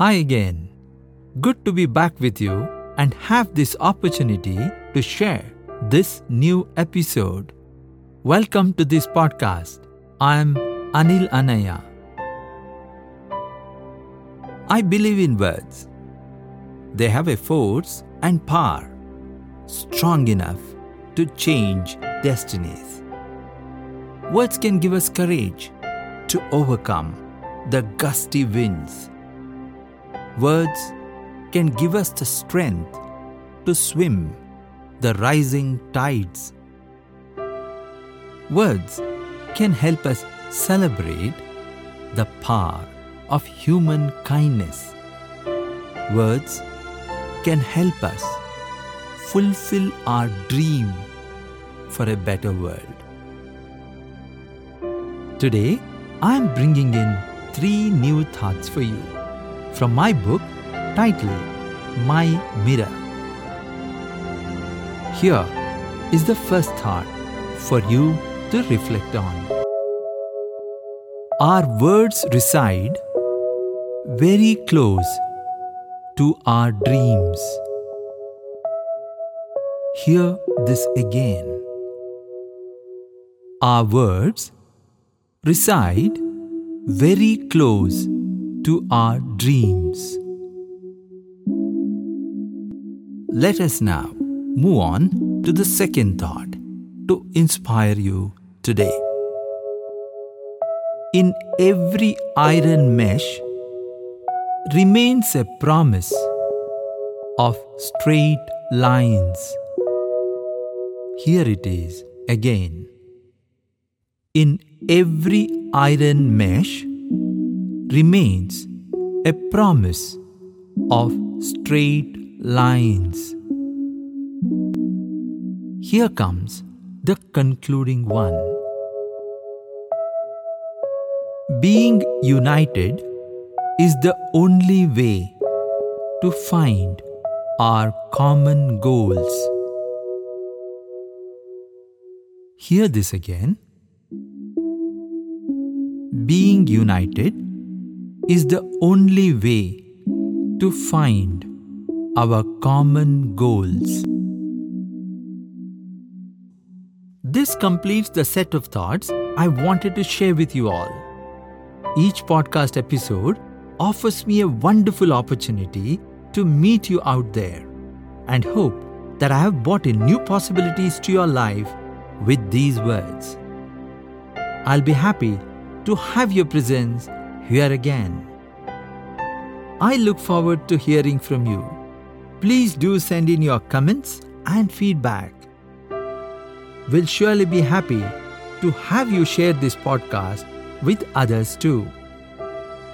Hi again. Good to be back with you and have this opportunity to share this new episode. Welcome to this podcast. I'm Anil Annaiah. I believe in words. They have a force and power strong enough to change destinies. Words can give us courage to overcome the gusty winds. Words can give us the strength to swim the rising tides. Words can help us celebrate the power of human kindness. Words can help us fulfill our dream for a better world. Today, I am bringing in three new thoughts for you from my book titled My Mirror. Here is the first thought for you to reflect on. Our words reside very close to our dreams. Hear this again. Our words reside very close to our dreams. Let us now move on to the second thought to inspire you today. In every iron mesh remains a promise of straight lines. Here it is again. In every iron mesh remains a promise of straight lines. Here comes the concluding one. Being united is the only way to find our common goals. Hear this again. Being united is the only way to find our common goals. This completes the set of thoughts I wanted to share with you all. Each podcast episode offers me a wonderful opportunity to meet you out there and hope that I have brought in new possibilities to your life with these words. I'll be happy to have your presence here again. I look forward to hearing from you. Please do send in your comments and feedback. We'll surely be happy to have you share this podcast with others too.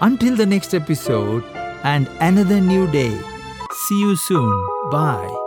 Until the next episode and another new day. See you soon. Bye.